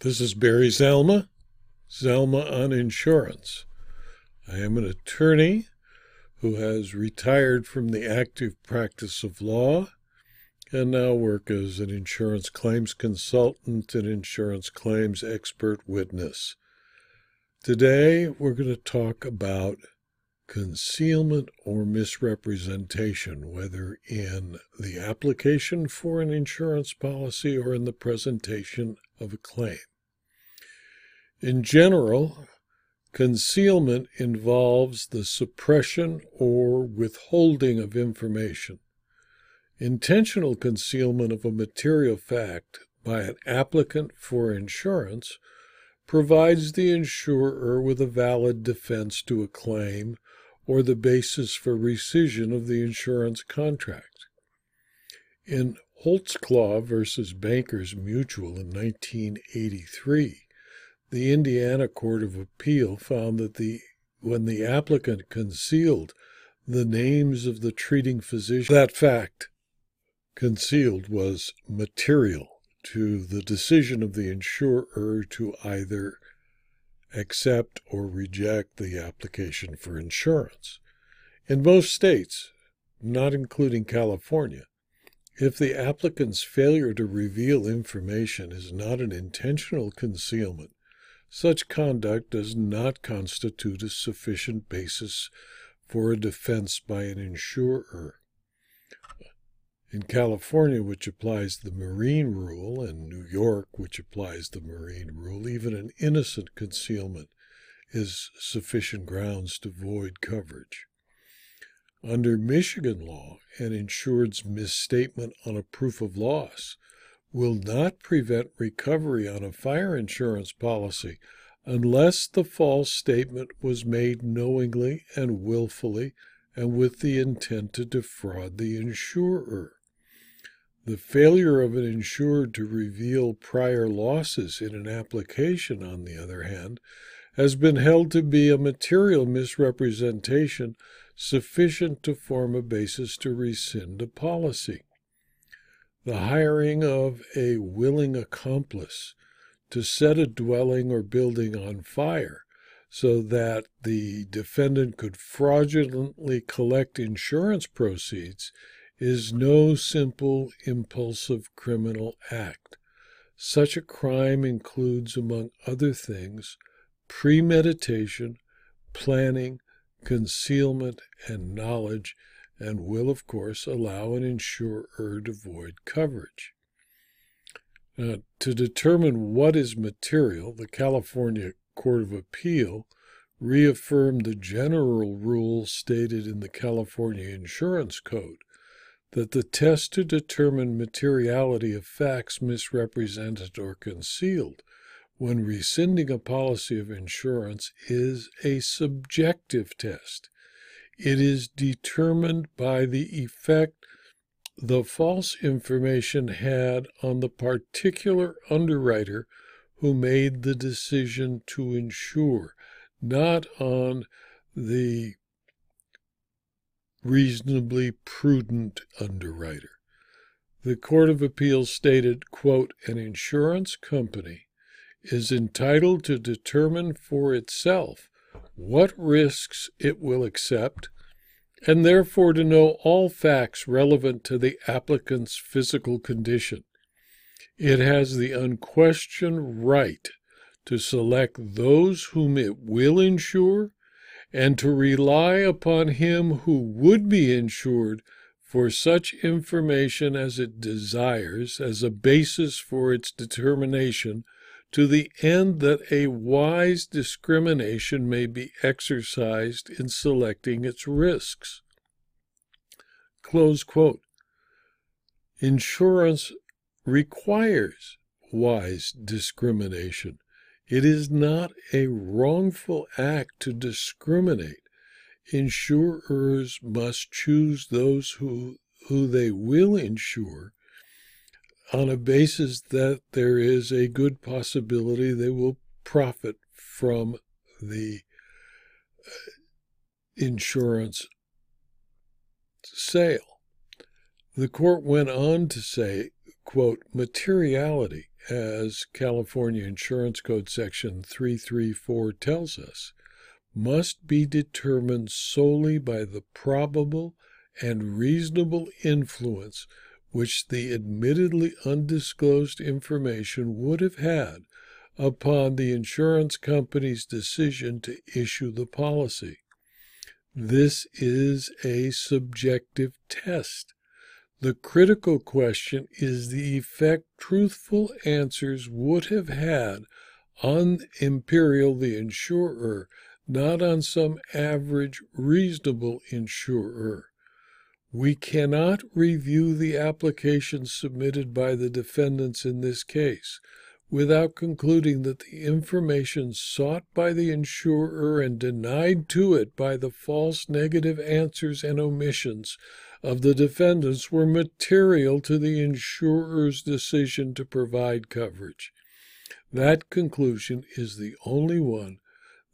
This is Barry Zalma, Zalma on Insurance. I am an attorney who has retired from the active practice of law and now work as an insurance claims consultant and insurance claims expert witness. Today, we're going to talk about concealment or misrepresentation, whether in the application for an insurance policy or in the presentation of a claim. In general, concealment involves the suppression or withholding of information. Intentional concealment of a material fact by an applicant for insurance provides the insurer with a valid defense to a claim or the basis for rescission of the insurance contract. In Holtzclaw versus Bankers Mutual in 1983, the Indiana Court of Appeal found that the when the applicant concealed the names of the treating physician, that fact concealed was material to the decision of the insurer to either accept or reject the application for insurance. In most states, not including California, if the applicant's failure to reveal information is not an intentional concealment, such conduct does not constitute a sufficient basis for a defense by an insurer. In California, which applies the marine rule, and New York, which applies the marine rule, even an innocent concealment is sufficient grounds to void coverage. Under Michigan law, an insured's misstatement on a proof of loss will not prevent recovery on a fire insurance policy unless the false statement was made knowingly and willfully and with the intent to defraud the insurer. The failure of an insured to reveal prior losses in an application, on the other hand, has been held to be a material misrepresentation sufficient to form a basis to rescind a policy. The hiring of a willing accomplice to set a dwelling or building on fire so that the defendant could fraudulently collect insurance proceeds is no simple impulsive criminal act. Such a crime includes, among other things, premeditation, planning, concealment, and knowledge, and will, of course, allow an insurer to void coverage. To determine what is material, the California Court of Appeal reaffirmed the general rule stated in the California Insurance Code that the test to determine materiality of facts misrepresented or concealed when rescinding a policy of insurance is a subjective test. It is determined by the effect the false information had on the particular underwriter who made the decision to insure, not on the reasonably prudent underwriter. The Court of Appeals stated, quote, an insurance company is entitled to determine for itself what risks it will accept, and therefore to know all facts relevant to the applicant's physical condition. It has the unquestioned right to select those whom it will insure and to rely upon him who would be insured for such information as it desires as a basis for its determination to the end that a wise discrimination may be exercised in selecting its risks. Close quote. Insurance requires wise discrimination. It is not a wrongful act to discriminate. Insurers must choose those who, who they will insure on a basis that there is a good possibility they will profit from the uh, insurance sale. The court went on to say, quote, materiality as California Insurance Code Section 334 tells us, must be determined solely by the probable and reasonable influence which the admittedly undisclosed information would have had upon the insurance company's decision to issue the policy. This is a subjective test. The critical question is the effect truthful answers would have had on Imperial, the insurer, not on some average reasonable insurer. We cannot review the applications submitted by the defendants in this case without concluding that the information sought by the insurer and denied to it by the false negative answers and omissions of the defendants were material to the insurer's decision to provide coverage. That conclusion is the only one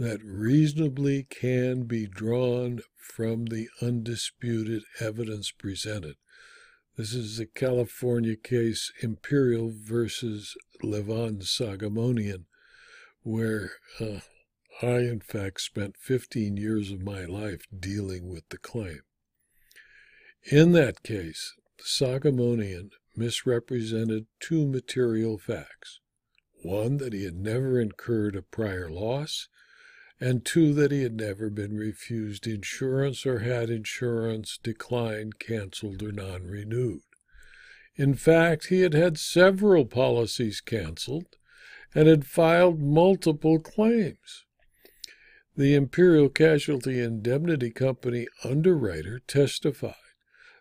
that reasonably can be drawn from the undisputed evidence presented. This is the California case Imperial versus Levon Sogomonian, where uh, I, in fact, spent 15 years of my life dealing with the claim. In that case, Sogomonian misrepresented two material facts one, that he had never incurred a prior loss, and two, that he had never been refused insurance or had insurance declined, canceled, or non renewed. In fact, he had had several policies canceled and had filed multiple claims. The Imperial Casualty Indemnity Company underwriter testified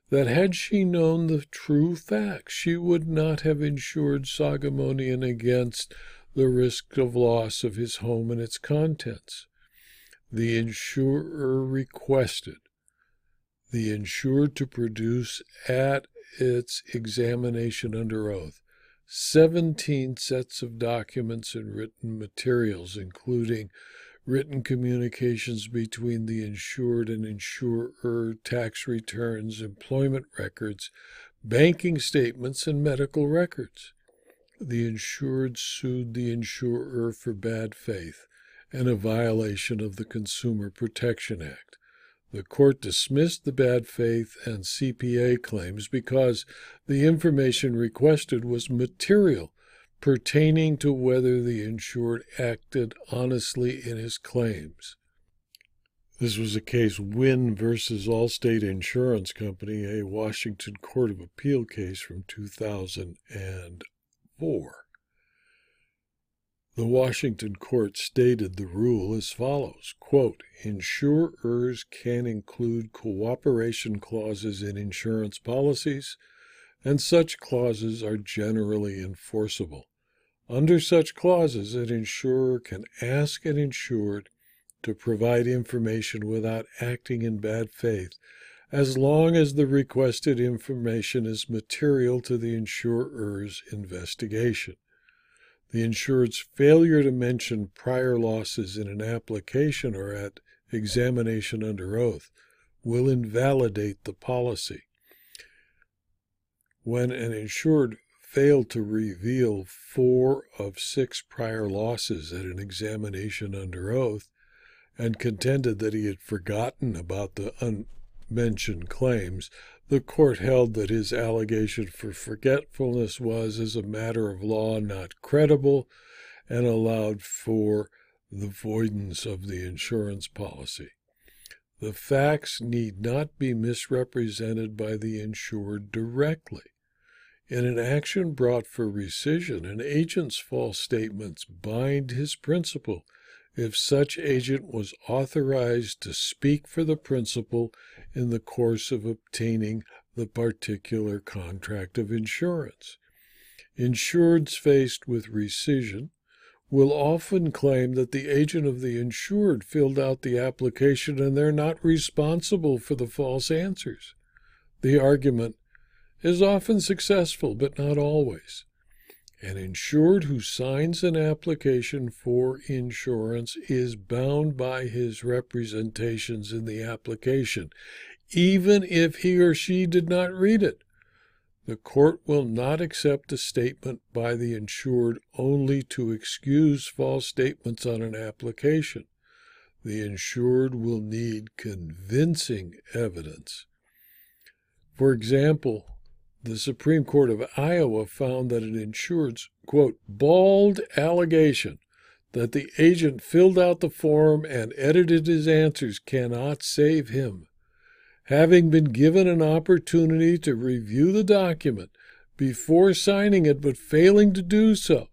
that had she known the true facts, she would not have insured Sogomonian against the risk of loss of his home and its contents the insurer requested. The insured to produce at its examination under oath. 17 sets of documents and written materials, including written communications between the insured and insurer, tax returns, employment records, banking statements, and medical records. The insured sued the insurer for bad faith and a violation of the Consumer Protection Act. The court dismissed the bad faith and CPA claims because the information requested was material pertaining to whether the insured acted honestly in his claims. This was a case Wynn versus Allstate Insurance Company, a Washington Court of Appeal case from 2004. The Washington court stated the rule as follows quote, Insurers can include cooperation clauses in insurance policies, and such clauses are generally enforceable. Under such clauses, an insurer can ask an insured to provide information without acting in bad faith as long as the requested information is material to the insurer's investigation. The insured's failure to mention prior losses in an application or at examination under oath will invalidate the policy. When an insured failed to reveal four of six prior losses at an examination under oath and contended that he had forgotten about the unmentioned claims, the court held that his allegation for forgetfulness was, as a matter of law, not credible and allowed for the voidance of the insurance policy. The facts need not be misrepresented by the insured directly. In an action brought for rescission, an agent's false statements bind his principal if such agent was authorized to speak for the principal in the course of obtaining the particular contract of insurance. Insureds faced with rescission will often claim that the agent of the insured filled out the application and they're not responsible for the false answers. The argument is often successful, but not always. An insured who signs an application for insurance is bound by his representations in the application, even if he or she did not read it. The court will not accept a statement by the insured only to excuse false statements on an application. The insured will need convincing evidence. For example, the Supreme Court of Iowa found that an insured's, quote, bald allegation that the agent filled out the form and edited his answers cannot save him. Having been given an opportunity to review the document before signing it but failing to do so,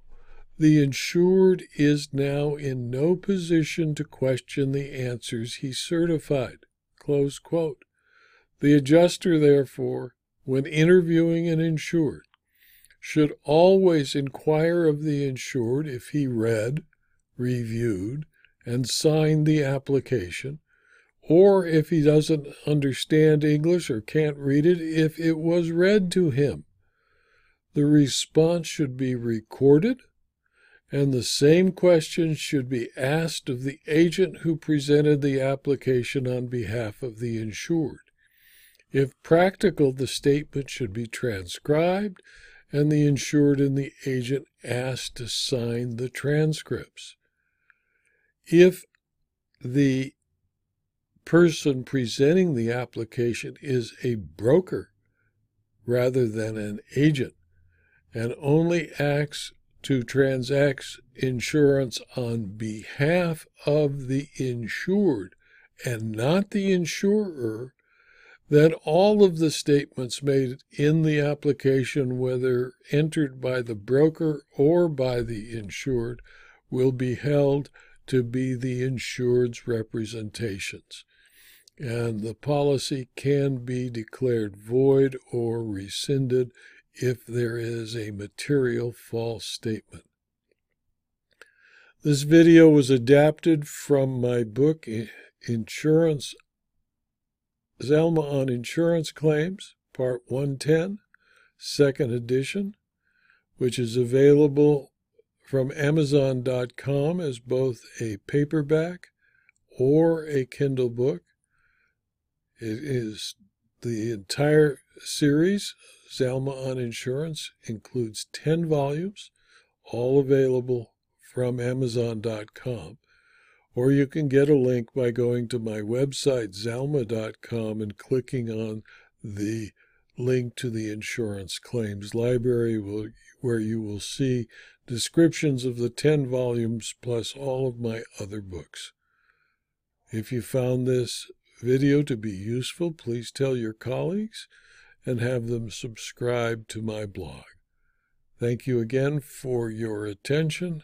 the insured is now in no position to question the answers he certified. Close quote. The adjuster, therefore, when interviewing an insured, should always inquire of the insured if he read, reviewed, and signed the application, or if he doesn't understand English or can't read it, if it was read to him. The response should be recorded, and the same questions should be asked of the agent who presented the application on behalf of the insured. If practical, the statement should be transcribed and the insured and the agent asked to sign the transcripts. If the person presenting the application is a broker rather than an agent and only acts to transact insurance on behalf of the insured and not the insurer, then all of the statements made in the application, whether entered by the broker or by the insured, will be held to be the insured's representations. And the policy can be declared void or rescinded if there is a material false statement. This video was adapted from my book, Insurance Zalma on Insurance Claims, Part 110, Second Edition, which is available from Amazon.com as both a paperback or a Kindle book. It is the entire series, Zalma on Insurance, includes 10 volumes, all available from Amazon.com or you can get a link by going to my website, zalma.com, and clicking on the link to the insurance claims library, where you will see descriptions of the 10 volumes plus all of my other books. If you found this video to be useful, please tell your colleagues and have them subscribe to my blog. Thank you again for your attention